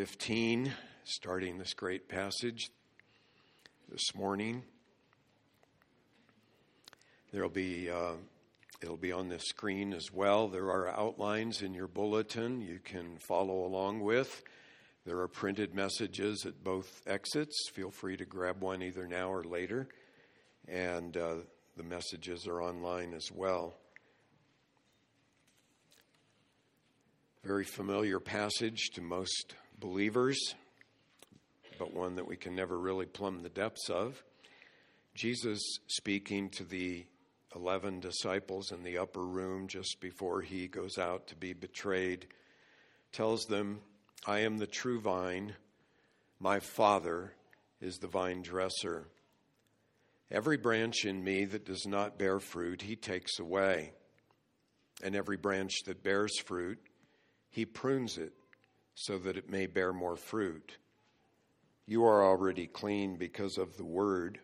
15, starting this great passage this morning. There'll be uh, it'll be on the screen as well. There are outlines in your bulletin you can follow along with. There are printed messages at both exits. Feel free to grab one either now or later, and uh, the messages are online as well. Very familiar passage to most believers, but one that we can never really plumb the depths of. Jesus speaking to the 11 disciples in the upper room just before he goes out to be betrayed tells them, I am the true vine, my Father is the vine dresser. Every branch in me that does not bear fruit, he takes away. And every branch that bears fruit, he prunes it so that it may bear more fruit. You are already clean because of the word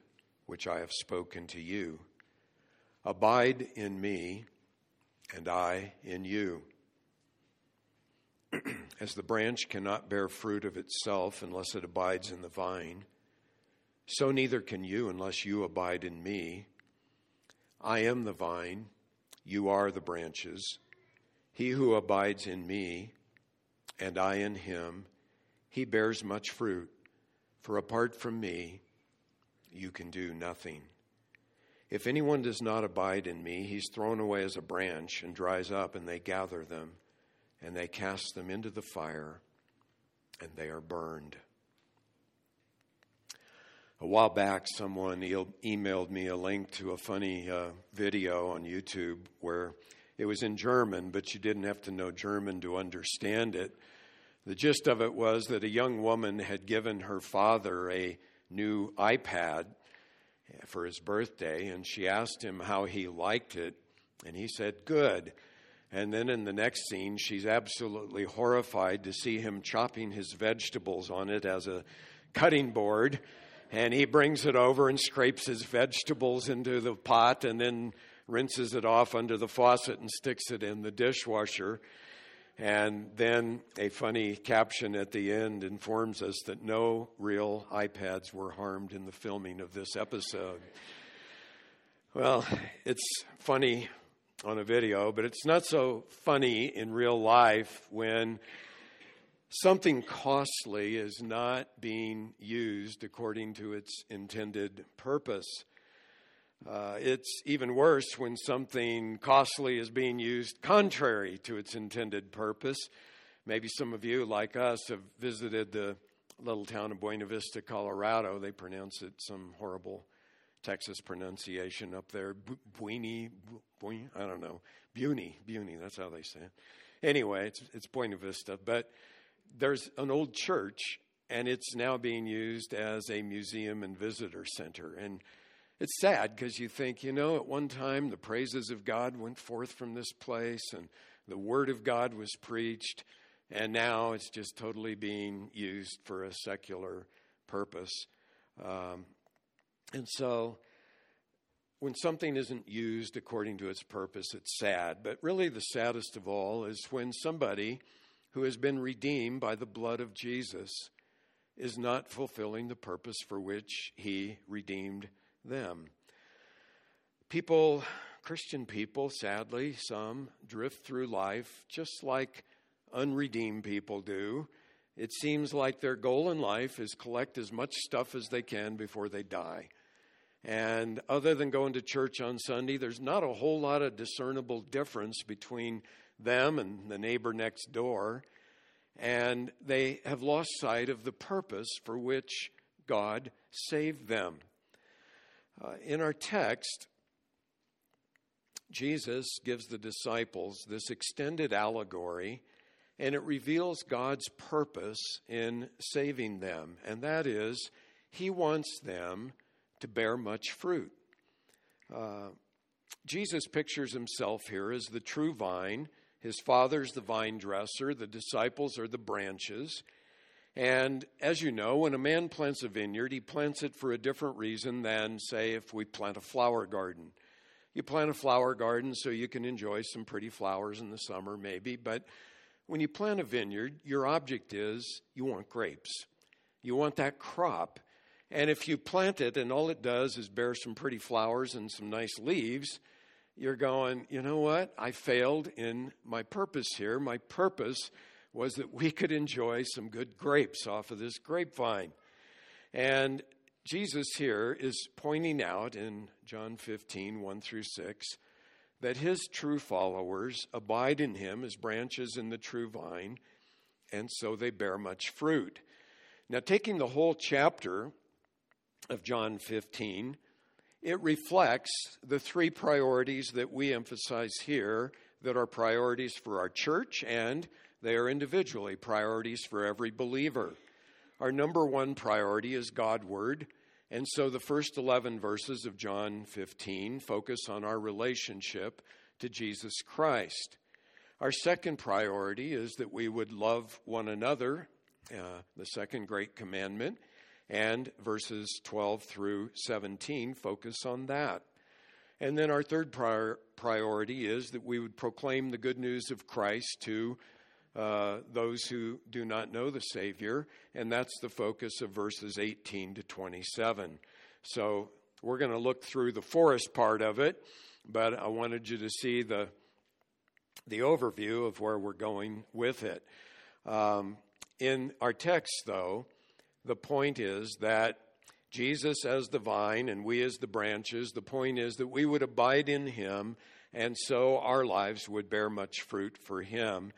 which I have spoken to you. Abide in me, and I in you. As the branch cannot bear fruit of itself unless it abides in the vine, so neither can you unless you abide in me. I am the vine, you are the branches. He who abides in me, and I in him, he bears much fruit. For apart from me, you can do nothing. If anyone does not abide in me, he's thrown away as a branch and dries up, and they gather them, and they cast them into the fire, and they are burned. A while back, someone emailed me a link to a funny uh, video on YouTube where it was in German, but you didn't have to know German to understand it. The gist of it was that a young woman had given her father a new iPad for his birthday, and she asked him how he liked it, and he said, Good. And then in the next scene, she's absolutely horrified to see him chopping his vegetables on it as a cutting board. And he brings it over and scrapes his vegetables into the pot and then rinses it off under the faucet and sticks it in the dishwasher. And then a funny caption at the end informs us that no real iPads were harmed in the filming of this episode. Well, it's funny on a video, but it's not so funny in real life when something costly is not being used according to its intended purpose. Uh, it's even worse when something costly is being used contrary to its intended purpose. Maybe some of you, like us, have visited the little town of Buena Vista, Colorado. They pronounce it some horrible Texas pronunciation up there. Buini, Buini, I don't know. Buny, Buny, that's how they say it. Anyway, it's, it's Buena Vista. But there's an old church, and it's now being used as a museum and visitor center. And it's sad because you think, you know, at one time the praises of God went forth from this place and the word of God was preached, and now it's just totally being used for a secular purpose. Um, and so when something isn't used according to its purpose, it's sad. But really, the saddest of all is when somebody who has been redeemed by the blood of Jesus is not fulfilling the purpose for which he redeemed them. People, Christian people, sadly, some drift through life just like unredeemed people do. It seems like their goal in life is collect as much stuff as they can before they die. And other than going to church on Sunday, there's not a whole lot of discernible difference between them and the neighbor next door. And they have lost sight of the purpose for which God saved them. Uh, in our text, Jesus gives the disciples this extended allegory, and it reveals God's purpose in saving them, and that is, He wants them to bear much fruit. Uh, Jesus pictures himself here as the true vine. His father's the vine dresser, the disciples are the branches. And as you know, when a man plants a vineyard, he plants it for a different reason than, say, if we plant a flower garden. You plant a flower garden so you can enjoy some pretty flowers in the summer, maybe, but when you plant a vineyard, your object is you want grapes. You want that crop. And if you plant it and all it does is bear some pretty flowers and some nice leaves, you're going, you know what? I failed in my purpose here. My purpose was that we could enjoy some good grapes off of this grapevine. And Jesus here is pointing out in John 15, 1 through 6, that his true followers abide in him as branches in the true vine, and so they bear much fruit. Now, taking the whole chapter of John 15, it reflects the three priorities that we emphasize here that are priorities for our church and they are individually priorities for every believer. Our number one priority is Godward. And so the first 11 verses of John 15 focus on our relationship to Jesus Christ. Our second priority is that we would love one another, uh, the second great commandment, and verses 12 through 17 focus on that. And then our third prior- priority is that we would proclaim the good news of Christ to uh, those who do not know the Savior, and that's the focus of verses 18 to 27. So we're going to look through the forest part of it, but I wanted you to see the the overview of where we're going with it. Um, in our text, though, the point is that Jesus as the vine and we as the branches, the point is that we would abide in him, and so our lives would bear much fruit for him.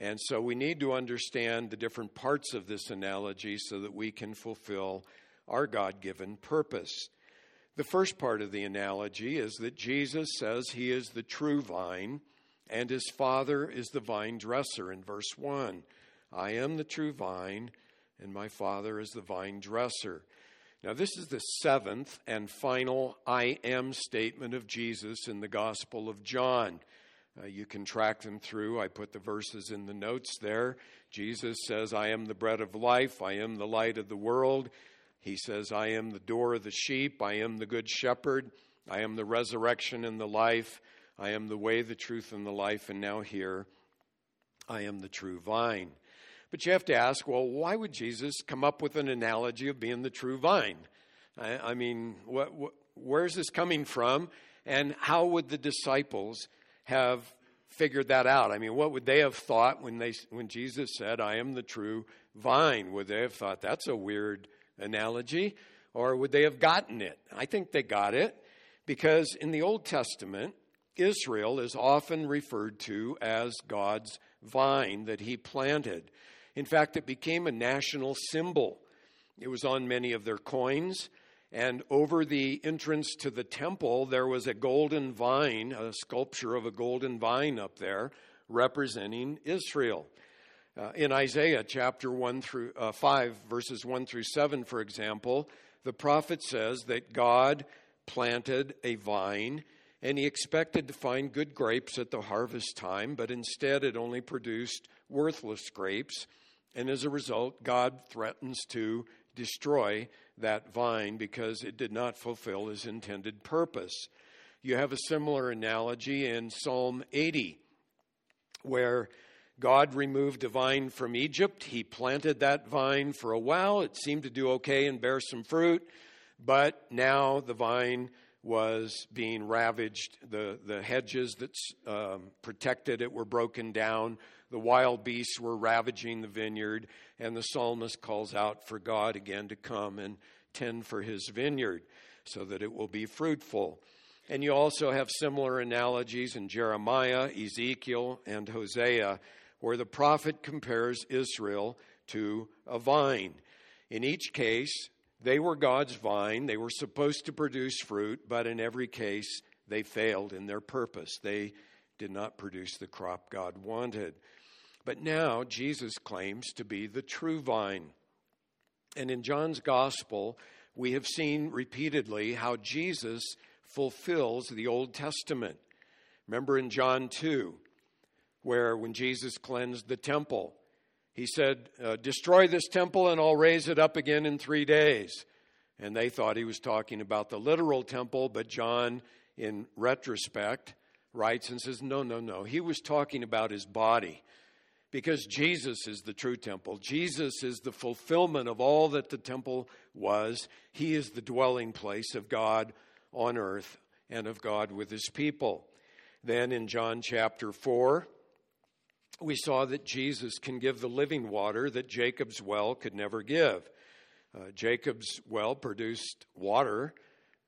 And so we need to understand the different parts of this analogy so that we can fulfill our God given purpose. The first part of the analogy is that Jesus says he is the true vine and his Father is the vine dresser in verse 1. I am the true vine, and my Father is the vine dresser. Now, this is the seventh and final I am statement of Jesus in the Gospel of John. Uh, you can track them through. I put the verses in the notes there. Jesus says, I am the bread of life. I am the light of the world. He says, I am the door of the sheep. I am the good shepherd. I am the resurrection and the life. I am the way, the truth, and the life. And now here, I am the true vine. But you have to ask, well, why would Jesus come up with an analogy of being the true vine? I, I mean, what, what, where's this coming from? And how would the disciples have figured that out. I mean, what would they have thought when they when Jesus said, "I am the true vine"? Would they have thought that's a weird analogy, or would they have gotten it? I think they got it because in the Old Testament, Israel is often referred to as God's vine that he planted. In fact, it became a national symbol. It was on many of their coins. And over the entrance to the temple, there was a golden vine, a sculpture of a golden vine up there representing Israel. Uh, in Isaiah chapter 1 through uh, 5, verses 1 through 7, for example, the prophet says that God planted a vine and he expected to find good grapes at the harvest time, but instead it only produced worthless grapes. And as a result, God threatens to destroy that vine because it did not fulfill his intended purpose. You have a similar analogy in Psalm 80, where God removed a vine from Egypt. He planted that vine for a while. It seemed to do okay and bear some fruit, but now the vine was being ravaged. The, the hedges that um, protected it were broken down. The wild beasts were ravaging the vineyard, and the psalmist calls out for God again to come and tend for his vineyard so that it will be fruitful. And you also have similar analogies in Jeremiah, Ezekiel, and Hosea, where the prophet compares Israel to a vine. In each case, they were God's vine. They were supposed to produce fruit, but in every case, they failed in their purpose. They did not produce the crop God wanted. But now Jesus claims to be the true vine. And in John's gospel, we have seen repeatedly how Jesus fulfills the Old Testament. Remember in John 2, where when Jesus cleansed the temple, he said, uh, Destroy this temple and I'll raise it up again in three days. And they thought he was talking about the literal temple, but John, in retrospect, writes and says, No, no, no. He was talking about his body because Jesus is the true temple. Jesus is the fulfillment of all that the temple was. He is the dwelling place of God on earth and of God with his people. Then in John chapter 4, we saw that Jesus can give the living water that Jacob's well could never give. Uh, Jacob's well produced water,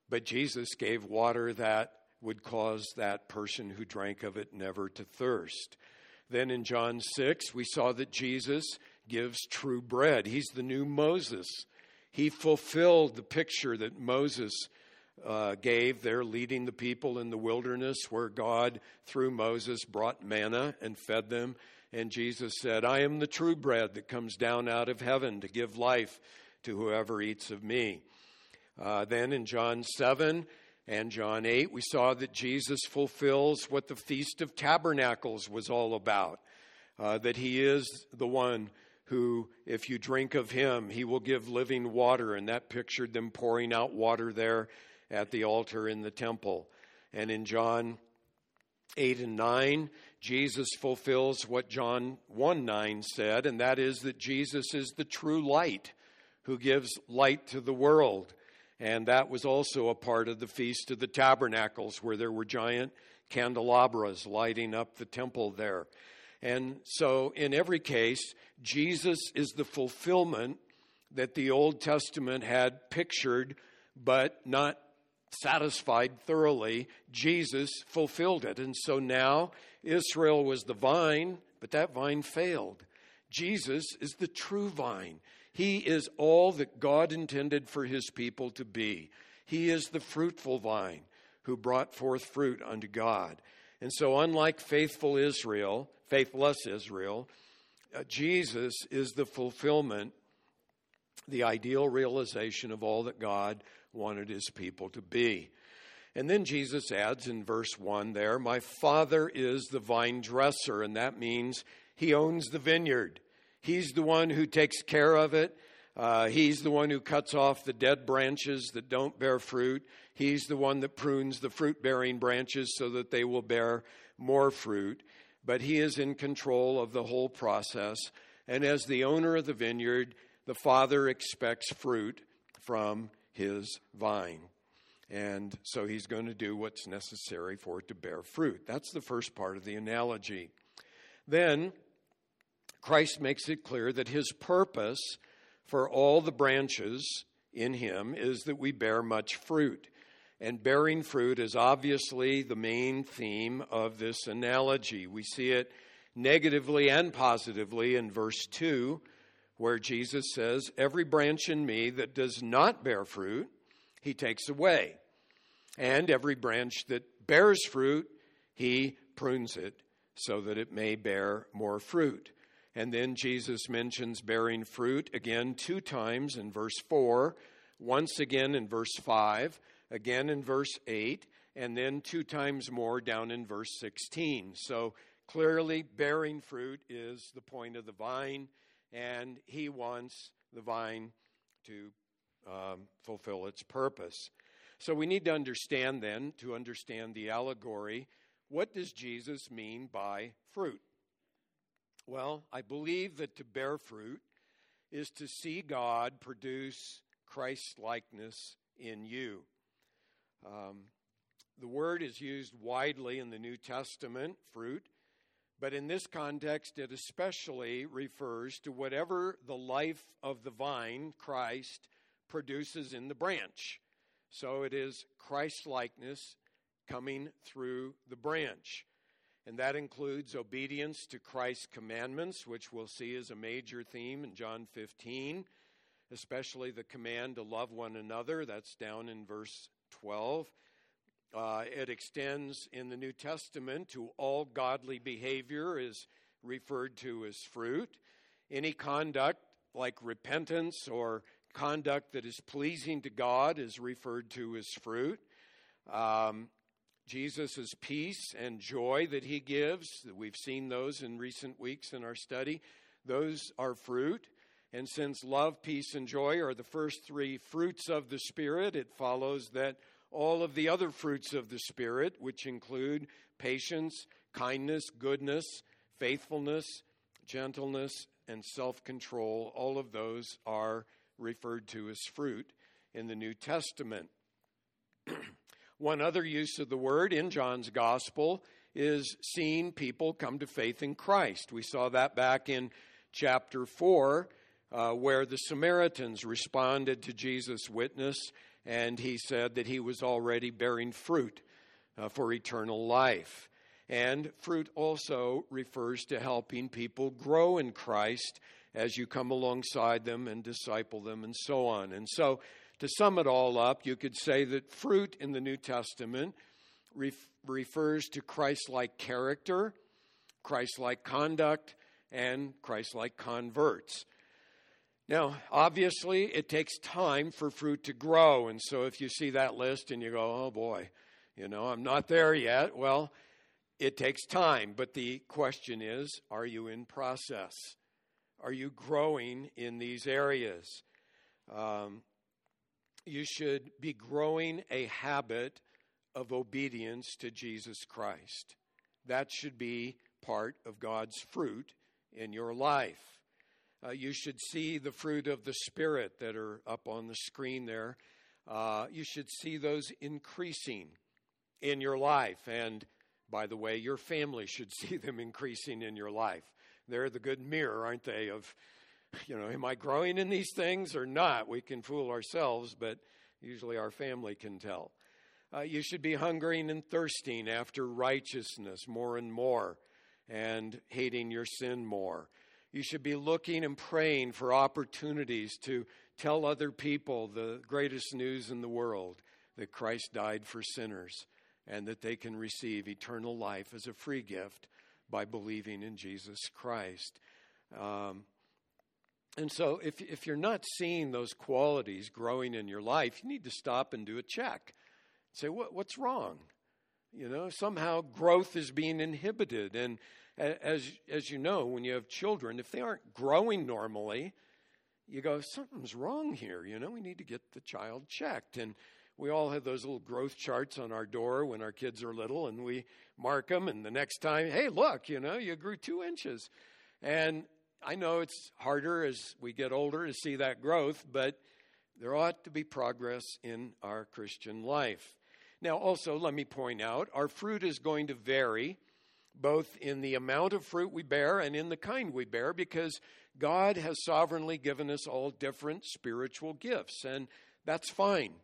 but Jesus gave water that would cause that person who drank of it never to thirst. Then in John 6, we saw that Jesus gives true bread. He's the new Moses. He fulfilled the picture that Moses uh, gave there, leading the people in the wilderness, where God, through Moses, brought manna and fed them. And Jesus said, I am the true bread that comes down out of heaven to give life to whoever eats of me. Uh, then in John 7 and John 8, we saw that Jesus fulfills what the Feast of Tabernacles was all about. Uh, that he is the one who, if you drink of him, he will give living water. And that pictured them pouring out water there at the altar in the temple. And in John 8 and 9, Jesus fulfills what John 1 9 said, and that is that Jesus is the true light who gives light to the world. And that was also a part of the Feast of the Tabernacles, where there were giant candelabras lighting up the temple there. And so, in every case, Jesus is the fulfillment that the Old Testament had pictured, but not satisfied thoroughly, Jesus fulfilled it. And so now Israel was the vine, but that vine failed. Jesus is the true vine. He is all that God intended for his people to be. He is the fruitful vine who brought forth fruit unto God. And so, unlike faithful Israel, faithless Israel, uh, Jesus is the fulfillment, the ideal realization of all that God wanted his people to be. And then Jesus adds in verse 1 there, My Father is the vine dresser, and that means he owns the vineyard. He's the one who takes care of it. Uh, he's the one who cuts off the dead branches that don't bear fruit. He's the one that prunes the fruit bearing branches so that they will bear more fruit. But he is in control of the whole process. And as the owner of the vineyard, the Father expects fruit from his vine. And so he's going to do what's necessary for it to bear fruit. That's the first part of the analogy. Then Christ makes it clear that his purpose for all the branches in him is that we bear much fruit. And bearing fruit is obviously the main theme of this analogy. We see it negatively and positively in verse 2 where Jesus says, Every branch in me that does not bear fruit, he takes away. And every branch that bears fruit, he prunes it so that it may bear more fruit. And then Jesus mentions bearing fruit again two times in verse 4, once again in verse 5, again in verse 8, and then two times more down in verse 16. So clearly, bearing fruit is the point of the vine and he wants the vine to um, fulfill its purpose. So we need to understand then, to understand the allegory, what does Jesus mean by fruit? Well, I believe that to bear fruit is to see God produce Christ likeness in you. Um, the word is used widely in the New Testament, fruit, but in this context, it especially refers to whatever the life of the vine, Christ, produces in the branch. So it is Christ likeness coming through the branch. And that includes obedience to Christ's commandments, which we'll see is a major theme in John 15, especially the command to love one another. That's down in verse 12. Uh, it extends in the New Testament to all godly behavior is referred to as fruit. Any conduct like repentance or conduct that is pleasing to God is referred to as fruit. Um, Jesus' peace and joy that he gives, we've seen those in recent weeks in our study, those are fruit. And since love, peace, and joy are the first three fruits of the Spirit, it follows that all of the other fruits of the Spirit, which include patience, kindness, goodness, faithfulness, gentleness, and self control, all of those are referred to as fruit in the New Testament. One other use of the word in John's gospel is seeing people come to faith in Christ. We saw that back in chapter 4, uh, where the Samaritans responded to Jesus' witness, and he said that he was already bearing fruit uh, for eternal life. And fruit also refers to helping people grow in Christ as you come alongside them and disciple them and so on. And so, to sum it all up, you could say that fruit in the New Testament ref- refers to Christ like character, Christ like conduct, and Christ like converts. Now, obviously, it takes time for fruit to grow. And so, if you see that list and you go, oh boy, you know, I'm not there yet, well, it takes time. But the question is are you in process? Are you growing in these areas? Um, you should be growing a habit of obedience to Jesus Christ. That should be part of God's fruit in your life. Uh, you should see the fruit of the Spirit that are up on the screen there. Uh, you should see those increasing in your life. And by the way, your family should see them increasing in your life. They're the good mirror, aren't they, of, you know, am I growing in these things or not? We can fool ourselves, but usually our family can tell. Uh, you should be hungering and thirsting after righteousness more and more and hating your sin more. You should be looking and praying for opportunities to tell other people the greatest news in the world that Christ died for sinners and that they can receive eternal life as a free gift by believing in Jesus Christ. Um, and so, if, if you're not seeing those qualities growing in your life, you need to stop and do a check. Say, what, what's wrong? You know, somehow growth is being inhibited. And as, as you know, when you have children, if they aren't growing normally, you go, something's wrong here. You know, we need to get the child checked. And we all have those little growth charts on our door when our kids are little, and we mark them. And the next time, hey, look, you know, you grew two inches. And I know it's harder as we get older to see that growth, but there ought to be progress in our Christian life. Now, also, let me point out our fruit is going to vary both in the amount of fruit we bear and in the kind we bear because God has sovereignly given us all different spiritual gifts, and that's fine.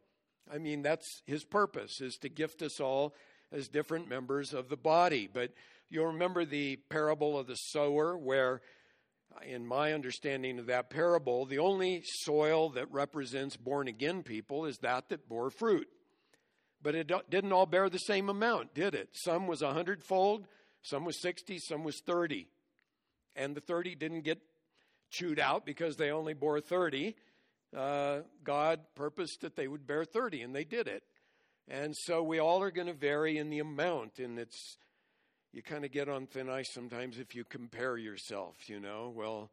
I mean, that's His purpose, is to gift us all as different members of the body. But you'll remember the parable of the sower, where, in my understanding of that parable, the only soil that represents born again people is that that bore fruit. But it didn't all bear the same amount, did it? Some was a hundredfold, some was 60, some was 30. And the 30 didn't get chewed out because they only bore 30. Uh, God purposed that they would bear 30, and they did it. And so we all are going to vary in the amount, and it's you kind of get on thin ice sometimes if you compare yourself, you know. Well,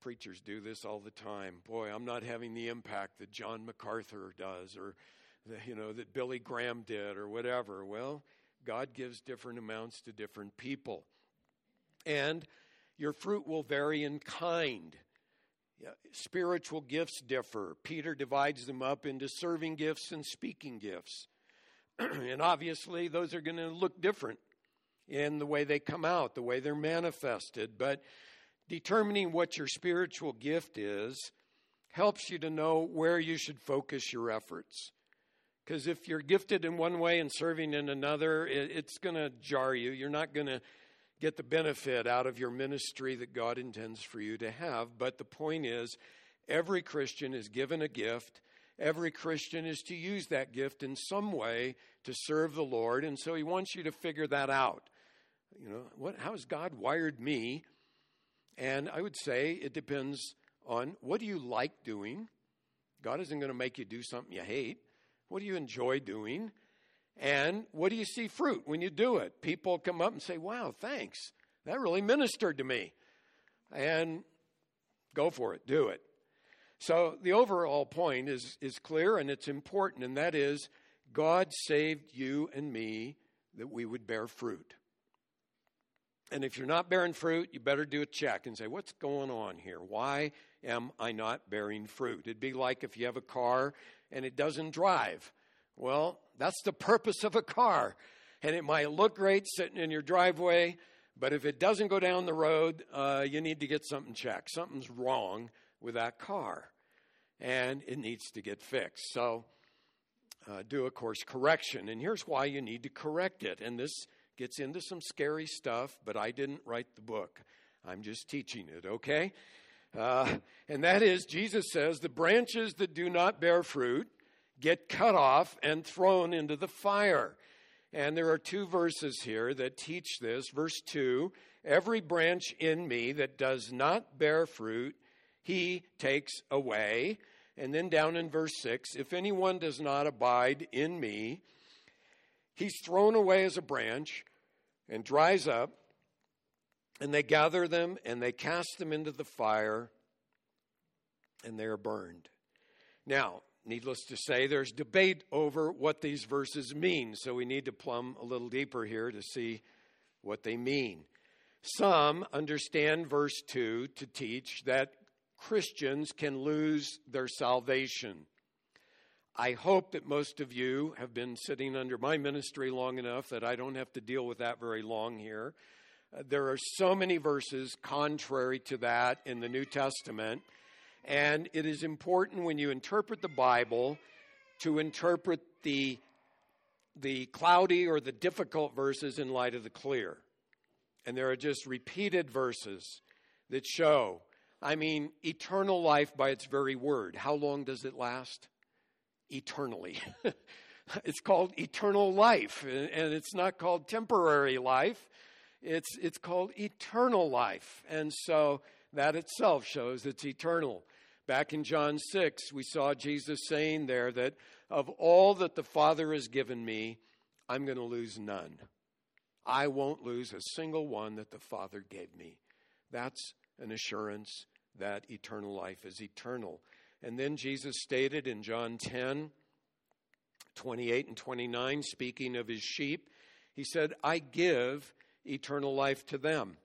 preachers do this all the time. Boy, I'm not having the impact that John MacArthur does, or you know, that Billy Graham did or whatever. Well, God gives different amounts to different people. And your fruit will vary in kind. Spiritual gifts differ. Peter divides them up into serving gifts and speaking gifts. and obviously, those are going to look different in the way they come out, the way they're manifested. But determining what your spiritual gift is helps you to know where you should focus your efforts. Because if you're gifted in one way and serving in another, it's going to jar you. You're not going to get the benefit out of your ministry that God intends for you to have. But the point is, every Christian is given a gift. Every Christian is to use that gift in some way to serve the Lord. And so he wants you to figure that out. You know, what, how has God wired me? And I would say it depends on what do you like doing? God isn't going to make you do something you hate. What do you enjoy doing? And what do you see fruit when you do it? People come up and say, Wow, thanks. That really ministered to me. And go for it, do it. So the overall point is, is clear and it's important, and that is God saved you and me that we would bear fruit. And if you're not bearing fruit, you better do a check and say, what's going on here? Why am I not bearing fruit? It'd be like if you have a car and it doesn't drive. Well, that's the purpose of a car. And it might look great sitting in your driveway, but if it doesn't go down the road, uh, you need to get something checked. Something's wrong with that car, and it needs to get fixed. So, uh, do a course correction. And here's why you need to correct it. And this gets into some scary stuff, but I didn't write the book. I'm just teaching it, okay? Uh, and that is, Jesus says, the branches that do not bear fruit get cut off and thrown into the fire. And there are two verses here that teach this. Verse 2 Every branch in me that does not bear fruit, he takes away. And then down in verse 6 If anyone does not abide in me, he's thrown away as a branch and dries up. And they gather them and they cast them into the fire, and they are burned. Now, Needless to say, there's debate over what these verses mean, so we need to plumb a little deeper here to see what they mean. Some understand verse 2 to teach that Christians can lose their salvation. I hope that most of you have been sitting under my ministry long enough that I don't have to deal with that very long here. Uh, there are so many verses contrary to that in the New Testament and it is important when you interpret the Bible to interpret the, the cloudy or the difficult verses in light of the clear. And there are just repeated verses that show, I mean, eternal life by its very word. How long does it last? Eternally. it's called eternal life, and it's not called temporary life. It's, it's called eternal life. And so that itself shows it's eternal. Back in John 6, we saw Jesus saying there that of all that the Father has given me, I'm going to lose none. I won't lose a single one that the Father gave me. That's an assurance that eternal life is eternal. And then Jesus stated in John 10, 28 and 29, speaking of his sheep, he said, I give eternal life to them,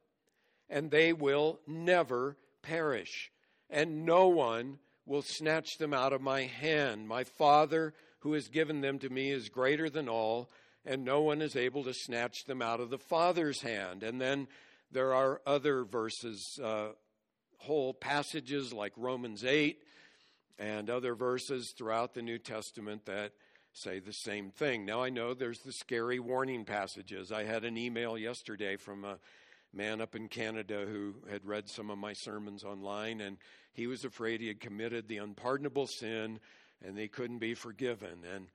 and they will never perish and no one will snatch them out of my hand. My Father, who has given them to me, is greater than all, and no one is able to snatch them out of the Father's hand. And then there are other verses, uh, whole passages like Romans 8 and other verses throughout the New Testament that say the same thing. Now, I know there's the scary warning passages. I had an email yesterday from a man up in Canada who had read some of my sermons online, and he was afraid he had committed the unpardonable sin and they couldn't be forgiven. And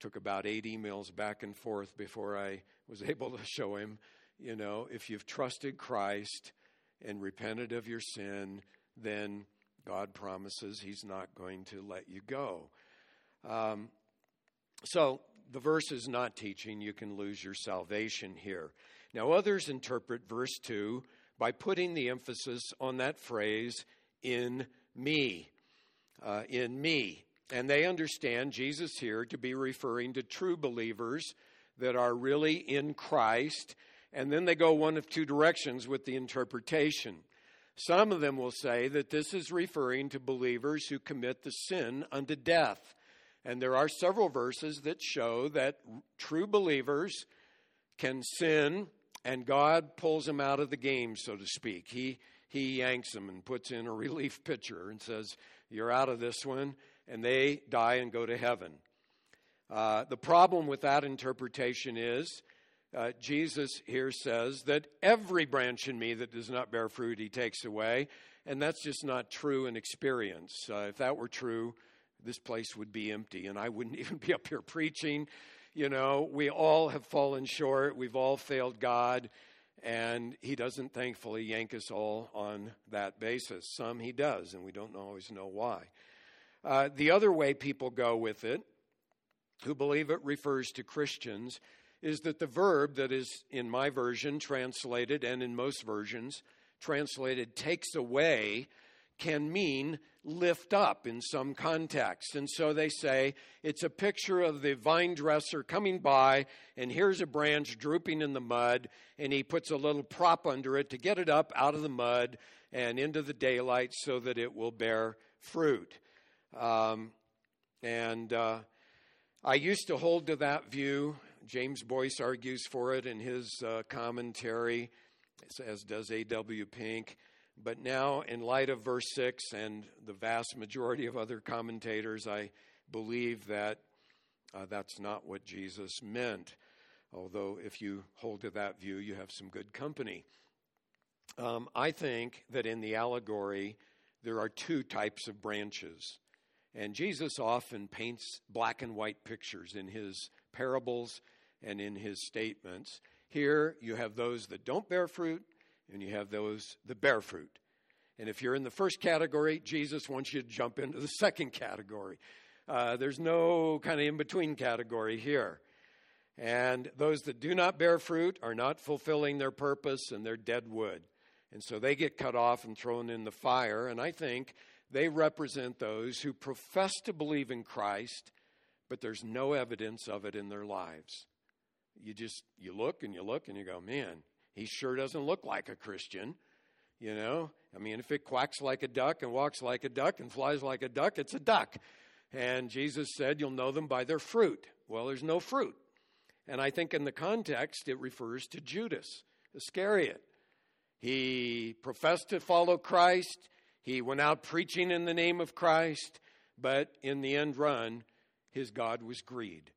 took about eight emails back and forth before I was able to show him, you know, if you've trusted Christ and repented of your sin, then God promises He's not going to let you go. Um, so the verse is not teaching you can lose your salvation here. Now, others interpret verse 2 by putting the emphasis on that phrase, in me. Uh, in me. And they understand Jesus here to be referring to true believers that are really in Christ. And then they go one of two directions with the interpretation. Some of them will say that this is referring to believers who commit the sin unto death. And there are several verses that show that true believers can sin and God pulls them out of the game, so to speak. He, he yanks them and puts in a relief pitcher and says, You're out of this one, and they die and go to heaven. Uh, the problem with that interpretation is uh, Jesus here says that every branch in me that does not bear fruit, he takes away. And that's just not true in experience. Uh, if that were true, this place would be empty, and I wouldn't even be up here preaching you know, we all have fallen short. We've all failed God. And he doesn't thankfully yank us all on that basis. Some he does, and we don't always know why. Uh, the other way people go with it, who believe it refers to Christians, is that the verb that is in my version translated, and in most versions translated takes away, can mean lift up in some context. And so they say it's a picture of the vine dresser coming by, and here's a branch drooping in the mud, and he puts a little prop under it to get it up out of the mud and into the daylight so that it will bear fruit. Um, and uh, I used to hold to that view. James Boice argues for it in his uh, commentary, as does A.W. Pink. But now, in light of verse 6 and the vast majority of other commentators, I believe that uh, that's not what Jesus meant. Although, if you hold to that view, you have some good company. Um, I think that in the allegory, there are two types of branches. And Jesus often paints black and white pictures in his parables and in his statements. Here, you have those that don't bear fruit, and you have those that bear fruit. And if you're in the first category, Jesus wants you to jump into the second category. Uh, there's no kind of in between category here. And those that do not bear fruit are not fulfilling their purpose and they're dead wood. And so they get cut off and thrown in the fire. And I think they represent those who profess to believe in Christ, but there's no evidence of it in their lives. You just you look and you look and you go, man, he sure doesn't look like a Christian. You know, I mean, if it quacks like a duck and walks like a duck and flies like a duck, it's a duck. And Jesus said, You'll know them by their fruit. Well, there's no fruit. And I think in the context, it refers to Judas Iscariot. He professed to follow Christ, he went out preaching in the name of Christ, but in the end run, his God was greed.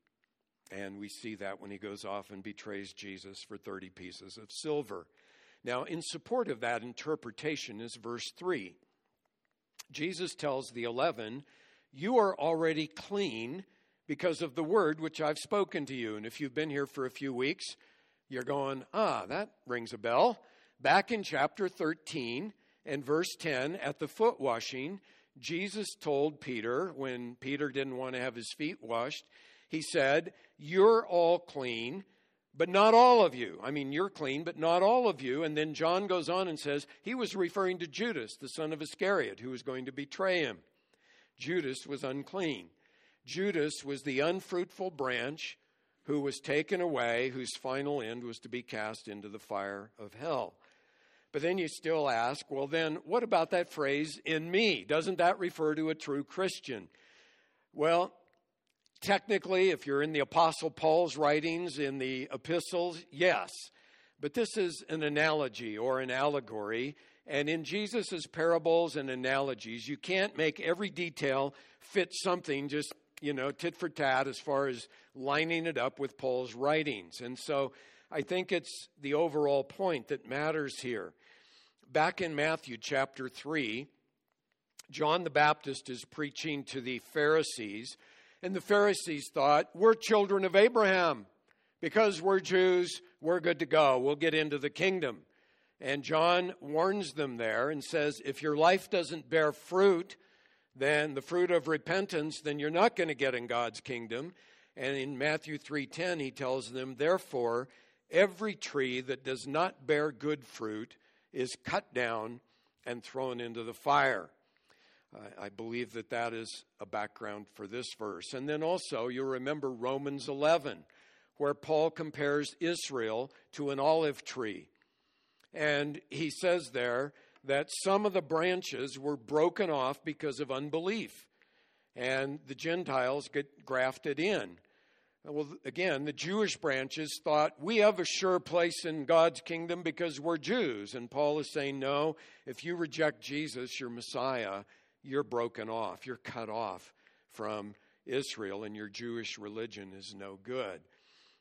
And we see that when he goes off and betrays Jesus for 30 pieces of silver. Now, in support of that interpretation is verse 3. Jesus tells the eleven, You are already clean because of the word which I've spoken to you. And if you've been here for a few weeks, you're going, Ah, that rings a bell. Back in chapter 13 and verse 10, at the foot washing, Jesus told Peter, when Peter didn't want to have his feet washed, he said, You're all clean, but not all of you. I mean, you're clean, but not all of you. And then John goes on and says, He was referring to Judas, the son of Iscariot, who was going to betray him. Judas was unclean. Judas was the unfruitful branch who was taken away, whose final end was to be cast into the fire of hell. But then you still ask, well, then what about that phrase, in me? Doesn't that refer to a true Christian? Well, Technically, if you're in the Apostle Paul's writings in the epistles, yes. But this is an analogy or an allegory. And in Jesus' parables and analogies, you can't make every detail fit something just, you know, tit for tat as far as lining it up with Paul's writings. And so I think it's the overall point that matters here. Back in Matthew chapter 3, John the Baptist is preaching to the Pharisees and the Pharisees thought, we're children of Abraham. Because we're Jews, we're good to go. We'll get into the kingdom. And John warns them there and says, if your life doesn't bear fruit, then the fruit of repentance, then you're not going to get in God's kingdom. And in Matthew 3:10 he tells them, therefore, every tree that does not bear good fruit is cut down and thrown into the fire. I, believe that that is a background for this verse. And then also, you'll remember Romans 11, where Paul compares Israel to an olive tree. And he says there that some of the branches were broken off because of unbelief, and the Gentiles get grafted in. Well, again, the Jewish branches thought we have a sure place in God's kingdom because we're Jews. And Paul is saying, no, if you reject Jesus, your Messiah, you're broken off, you're cut off from Israel, and your Jewish religion is no good.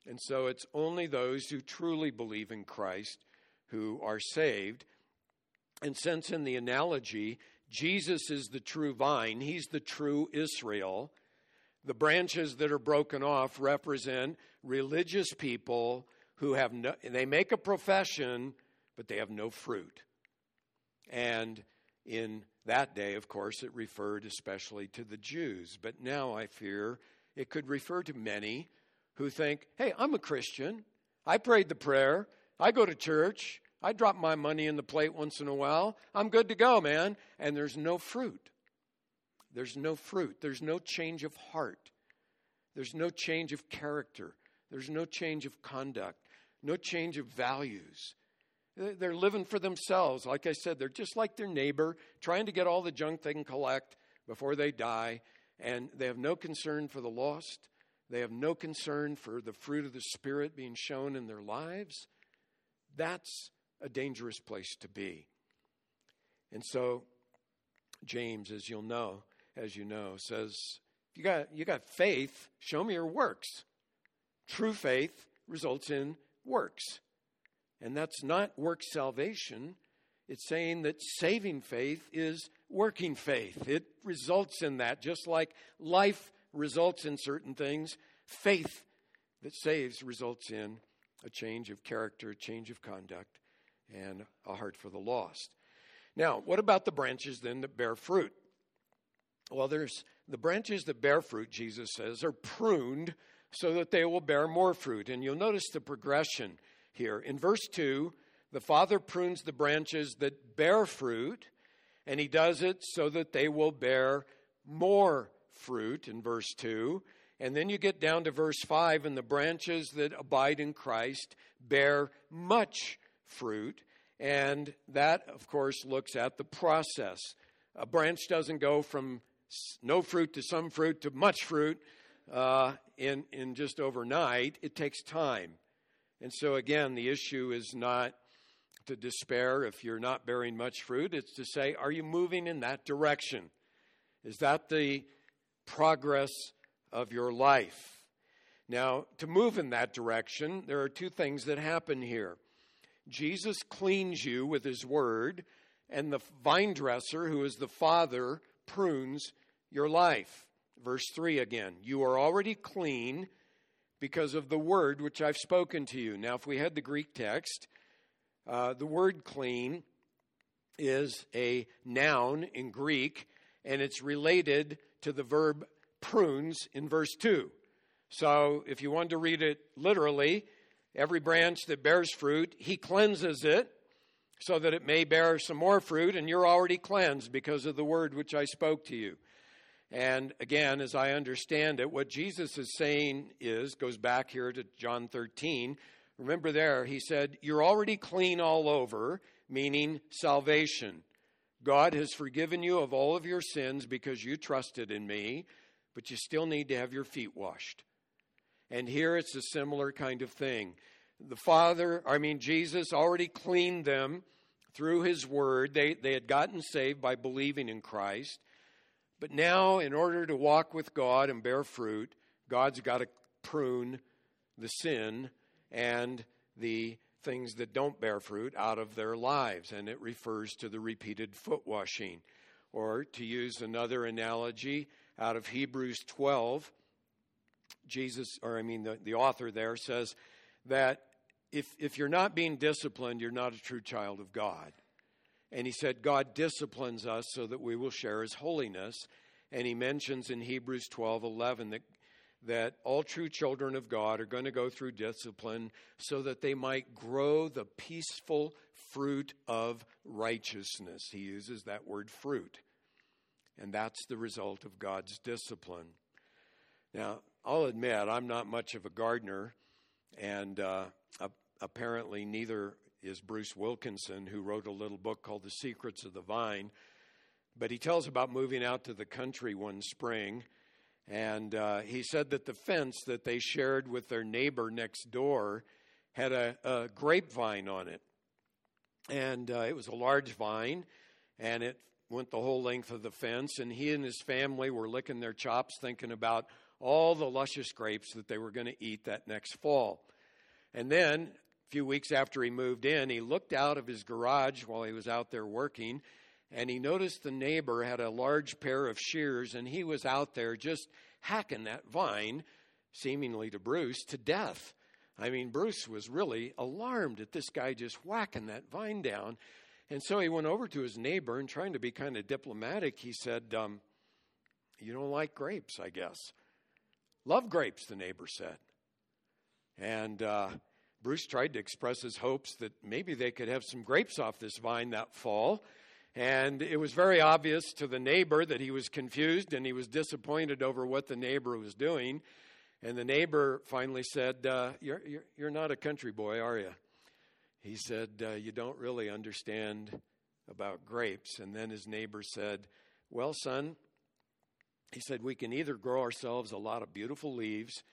And so it's only those who truly believe in Christ who are saved. And since in the analogy, Jesus is the true vine, he's the true Israel, the branches that are broken off represent religious people who have no, they make a profession, but they have no fruit. And in that day, of course, it referred especially to the Jews, but now I fear it could refer to many who think, hey, I'm a Christian. I prayed the prayer. I go to church. I drop my money in the plate once in a while. I'm good to go, man. And there's no fruit. There's no fruit, there's no change of heart, there's no change of character, there's no change of conduct, no change of values. They're living for themselves. Like I said, they're just like their neighbor, trying to get all the junk they can collect before they die, and they have no concern for the lost. They have no concern for the fruit of the Spirit being shown in their lives. That's a dangerous place to be. And so, James, as you'll know, as you know, says, you got, you got faith, show me your works. True faith results in works. And that's not work salvation. It's saying that saving faith is working faith. It results in that, just like life results in certain things, faith that saves results in a change of character, a change of conduct, and a heart for the lost. Now, what about the branches then that bear fruit? Well, there's the branches that bear fruit, Jesus says, are pruned so that they will bear more fruit. And you'll notice the progression here. In verse 2, the Father prunes the branches that bear fruit, and He does it so that they will bear more fruit in verse 2. And then you get down to verse 5, and the branches that abide in Christ bear much fruit. And that, of course, looks at the process. A branch doesn't go from no fruit to some fruit to much fruit uh, in, in just overnight. It takes time. And so, again, the issue is not to despair if you're not bearing much fruit. It's to say, are you moving in that direction? Is that the progress of your life? Now, to move in that direction, there are two things that happen here. Jesus cleans you with his word, and the vine dresser, who is the Father, prunes your life. Verse 3 again You are already clean because of the word which I've spoken to you. Now, if we had the Greek text, uh, the word clean is a noun in Greek, and it's related to the verb prunes in verse 2. So, if you want to read it literally, every branch that bears fruit, he cleanses it so that it may bear some more fruit, and you're already cleansed because of the word which I spoke to you. And again, as I understand it, what Jesus is saying is, goes back here to John 13. Remember there, he said, You're already clean all over, meaning salvation. God has forgiven you of all of your sins because you trusted in me, but you still need to have your feet washed. And here it's a similar kind of thing. The Father, I mean, Jesus already cleaned them through his word. They, they had gotten saved by believing in Christ. But now, in order to walk with God and bear fruit, God's got to prune the sin and the things that don't bear fruit out of their lives. And it refers to the repeated foot washing. Or to use another analogy out of Hebrews 12, Jesus, or I mean, the, the author there says that if, if you're not being disciplined, you're not a true child of God. And he said, God disciplines us so that we will share his holiness. And he mentions in Hebrews 12 11 that, that all true children of God are going to go through discipline so that they might grow the peaceful fruit of righteousness. He uses that word fruit. And that's the result of God's discipline. Now, I'll admit, I'm not much of a gardener, and uh, apparently neither is Bruce Wilkinson, who wrote a little book called The Secrets of the Vine. But he tells about moving out to the country one spring. And uh, he said that the fence that they shared with their neighbor next door had a, a grapevine on it. And uh, it was a large vine, and it went the whole length of the fence. And he and his family were licking their chops, thinking about all the luscious grapes that they were going to eat that next fall. And then few weeks after he moved in, he looked out of his garage while he was out there working and he noticed the neighbor had a large pair of shears and he was out there just hacking that vine, seemingly to Bruce, to death. I mean, Bruce was really alarmed at this guy just whacking that vine down. And so he went over to his neighbor and trying to be kind of diplomatic, he said, um, You don't like grapes, I guess. Love grapes, the neighbor said. And uh, Bruce tried to express his hopes that maybe they could have some grapes off this vine that fall. And it was very obvious to the neighbor that he was confused and he was disappointed over what the neighbor was doing. And the neighbor finally said, uh, you're, you're, you're, not a country boy, are you? He said, uh, You don't really understand about grapes. And then his neighbor said, Well, son, he said, We can either grow ourselves a lot of beautiful leaves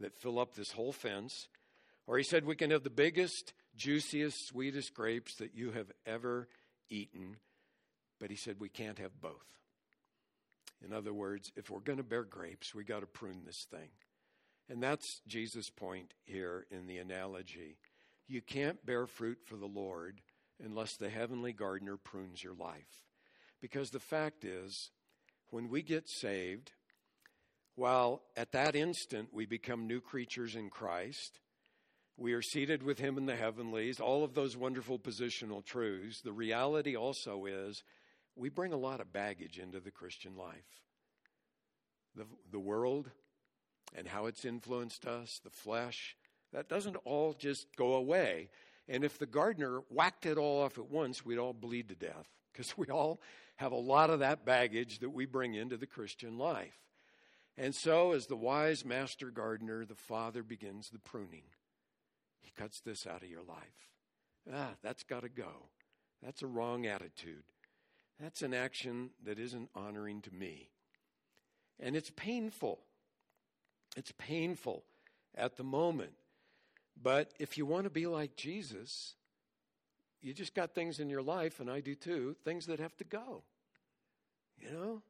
that fill up this whole fence, or he said, We can have the biggest, juiciest, sweetest grapes that you have ever eaten. But he said, We can't have both. In other words, if we're going to bear grapes, we got to prune this thing. And that's Jesus' point here in the analogy. You can't bear fruit for the Lord unless the heavenly gardener prunes your life. Because the fact is, when we get saved, while at that instant we become new creatures in Christ, we are seated with Him in the heavenlies, all of those wonderful positional truths, the reality also is we bring a lot of baggage into the Christian life. The, the world, and how it's influenced us, the flesh, that doesn't all just go away. And if the gardener whacked it all off at once, we'd all bleed to death because we all have a lot of that baggage that we bring into the Christian life. And so, as the wise master gardener, the Father begins the pruning. He cuts this out of your life. Ah, that's got to go. That's a wrong attitude. That's an action that isn't honoring to me. And it's painful. It's painful at the moment. But if you want to be like Jesus, you just got things in your life, and I do too, things that have to go. You know?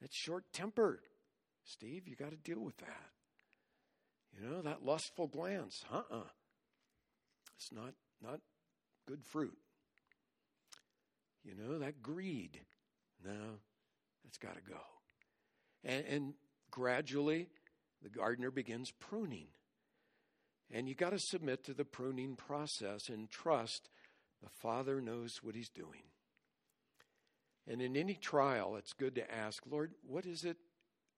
That's short tempered. Steve, you got to deal with that. You know, that lustful glance. Uh uh-uh. uh It's not, not good fruit. You know, that greed. No, that's got to go. And, and gradually, the gardener begins pruning. And you got to submit to the pruning process and trust the Father knows what He's doing. And in any trial, it's good to ask, Lord, what is it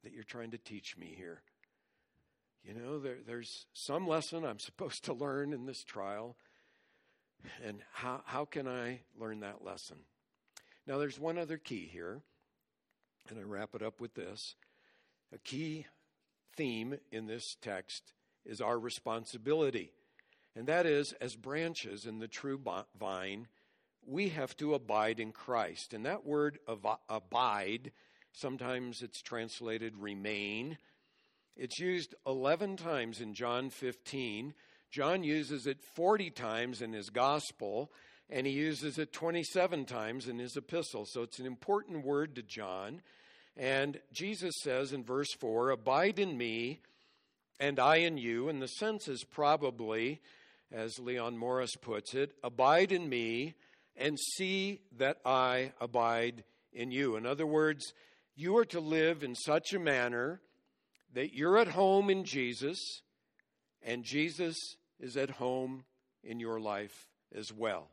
that you're trying to teach me here? You know, there, there's some lesson I'm supposed to learn in this trial. And how, how can I learn that lesson? Now, there's one other key here, and I wrap it up with this. A key theme in this text is our responsibility. And that is, as branches in the true vine, we have to abide in Christ. And that word abide, sometimes it's translated remain. It's used 11 times in John 15. John uses it 40 times in his gospel, and he uses it 27 times in his epistle. So it's an important word to John. And Jesus says in verse 4 Abide in me, and I in you. And the sense is probably, as Leon Morris puts it, abide in me and see that I abide in you. In other words, you are to live in such a manner that you're at home in Jesus and Jesus is at home in your life as well.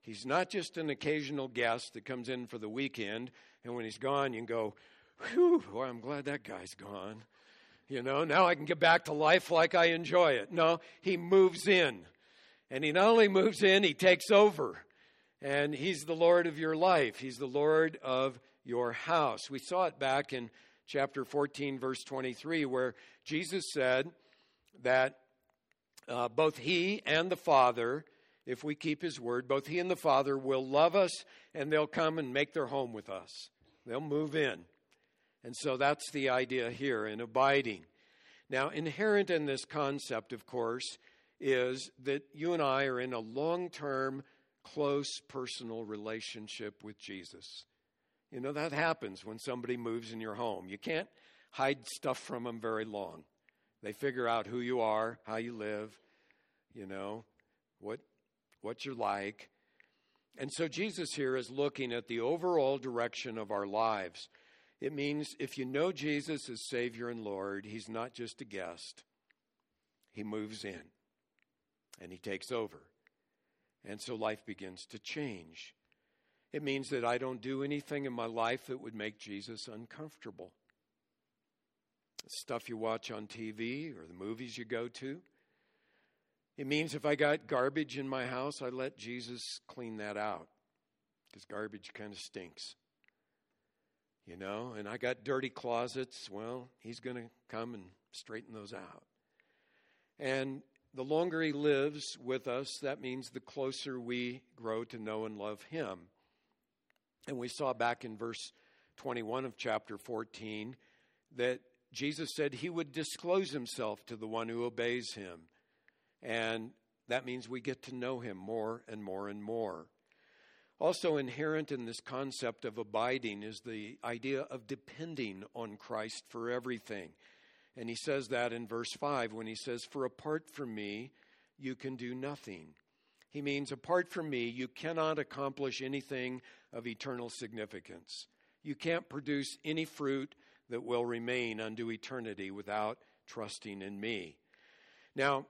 He's not just an occasional guest that comes in for the weekend, and when he's gone, you can go, Whew, boy, I'm glad that guy's gone. You know, now I can get back to life like I enjoy it. No, he moves in. And he not only moves in, he takes over. And he's the Lord of your life, he's the Lord of your house. We saw it back in chapter 14, verse 23, where Jesus said that uh, both he and the Father if we keep his word, both he and the Father will love us and they'll come and make their home with us. They'll move in. And so that's the idea here in abiding. Now, inherent in this concept, of course, is that you and I are in a long term, close personal relationship with Jesus. You know, that happens when somebody moves in your home. You can't hide stuff from them very long. They figure out who you are, how you live, you know, what what you're like. And so Jesus here is looking at the overall direction of our lives. It means if you know Jesus as Savior and Lord, He's not just a guest, He moves in and He takes over. And so life begins to change. It means that I don't do anything in my life that would make Jesus uncomfortable. The stuff you watch on TV or the movies you go to, it means if I got garbage in my house, I let Jesus clean that out. because garbage kind of stinks. You know, and I got dirty closets. Well, he's going to come and straighten those out. And the longer he lives with us, that means the closer we grow to know and love him. And we saw back in verse 21 of chapter 14 that Jesus said he would disclose himself to the one who obeys him. And that means we get to know him more and more and more. Also, inherent in this concept of abiding is the idea of depending on Christ for everything. And he says that in verse 5 when he says, For apart from me, you can do nothing. He means, apart from me, you cannot accomplish anything of eternal significance. You can't produce any fruit that will remain unto eternity without trusting in me. Now,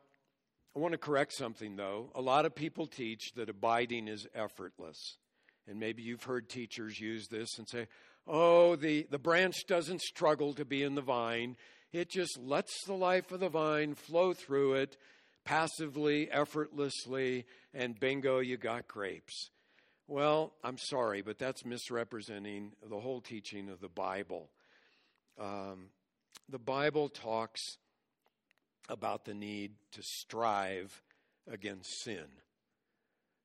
I want to correct something though. A lot of people teach that abiding is effortless. And maybe you've heard teachers use this and say, oh, the, the branch doesn't struggle to be in the vine. It just lets the life of the vine flow through it passively, effortlessly, and bingo, you got grapes. Well, I'm sorry, but that's misrepresenting the whole teaching of the Bible. Um, the Bible talks about the need to strive against sin.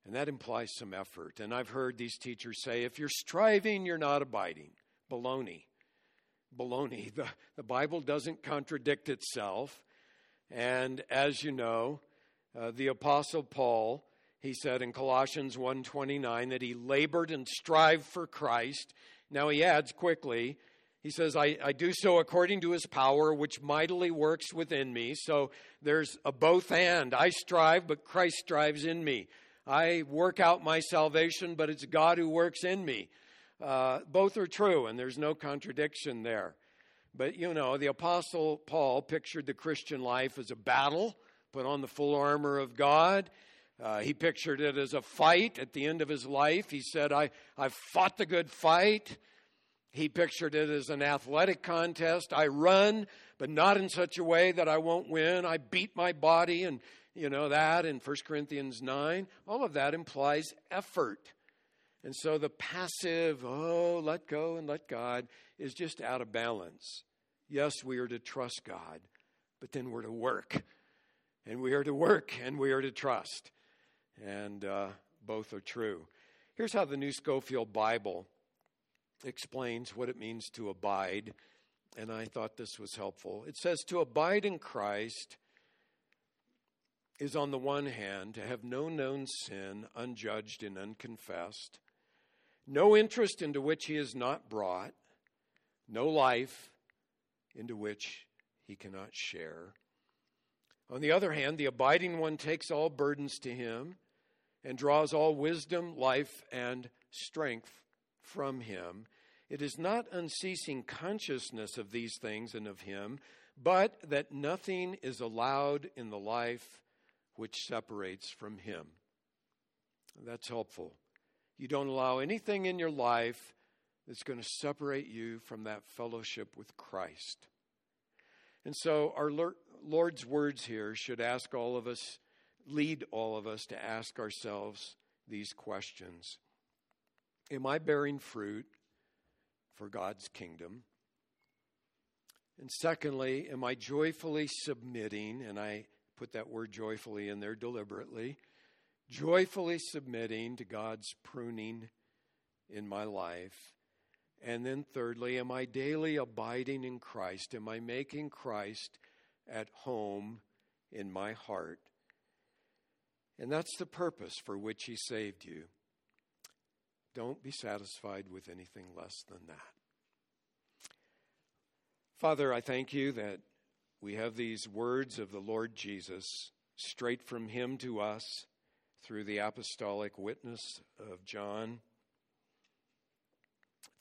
And that implies some effort. And I've heard these teachers say if you're striving, you're not abiding. Baloney. Baloney. The, the Bible doesn't contradict itself. And as you know, uh, the Apostle Paul, he said in Colossians 1.29 that he labored and strived for Christ. Now he adds quickly, he says, I, I do so according to his power, which mightily works within me. So there's a both and. I strive, but Christ strives in me. I work out my salvation, but it's God who works in me. Uh, both are true, and there's no contradiction there. But you know, the Apostle Paul pictured the Christian life as a battle, put on the full armor of God. Uh, he pictured it as a fight at the end of his life. He said, I, I've fought the good fight. He pictured it as an athletic contest. I run, but not in such a way that I won't win. I beat my body, and you know that in 1 Corinthians 9. All of that implies effort. And so the passive, oh, let go and let God, is just out of balance. Yes, we are to trust God, but then we're to work. And we are to work and we are to trust. And uh, both are true. Here's how the New Scofield Bible explains what it means to abide, and I thought this was helpful. It says, To abide in Christ is, on the one hand, to have no known sin, unjudged and unconfessed, no interest into which he is not brought, no life into which he cannot share. On the other hand, the abiding one takes all burdens to him and draws all wisdom, life, and strength from him. It is not unceasing consciousness of these things and of him, but that nothing is allowed in the life which separates from him. That's helpful. You don't allow anything in your life that's going to separate you from that fellowship with Christ. And so, our Lord's words here should ask all of us, lead all of us to ask ourselves these questions Am I bearing fruit for God's kingdom? And secondly, am I joyfully submitting? And I put that word joyfully in there deliberately joyfully submitting to God's pruning in my life. And then, thirdly, am I daily abiding in Christ? Am I making Christ at home in my heart? And that's the purpose for which He saved you. Don't be satisfied with anything less than that. Father, I thank you that we have these words of the Lord Jesus straight from Him to us through the apostolic witness of John.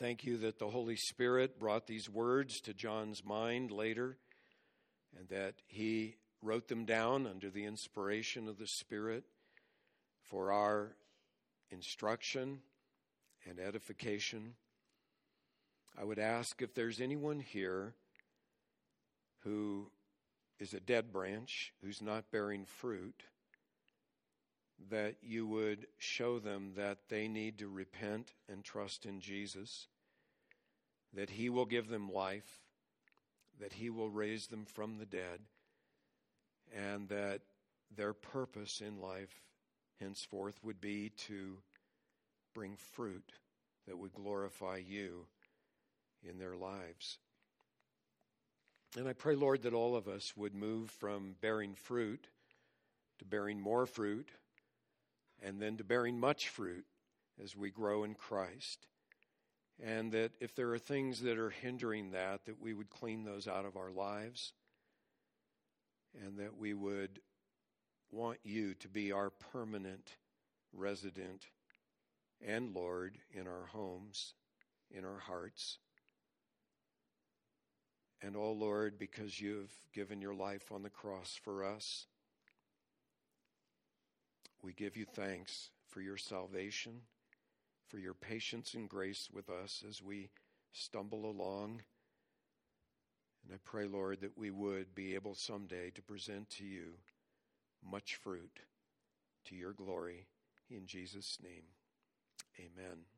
Thank you that the Holy Spirit brought these words to John's mind later and that he wrote them down under the inspiration of the Spirit for our instruction and edification. I would ask if there's anyone here who is a dead branch, who's not bearing fruit, that you would show them that they need to repent and trust in Jesus, that He will give them life, that He will raise them from the dead, and that their purpose in life henceforth would be to bring fruit that would glorify you in their lives. And I pray, Lord, that all of us would move from bearing fruit to bearing more fruit and then to bearing much fruit as we grow in Christ. And that if there are things that are hindering that, that we would clean those out of our lives and that we would want you to be our permanent resident and Lord in our homes, in our hearts. And oh Lord, because you've given your life on the cross for us, we give you thanks for your salvation, for your patience and grace with us as we stumble along. And I pray, Lord, that we would be able someday to present to you much fruit to your glory. In Jesus' name, amen.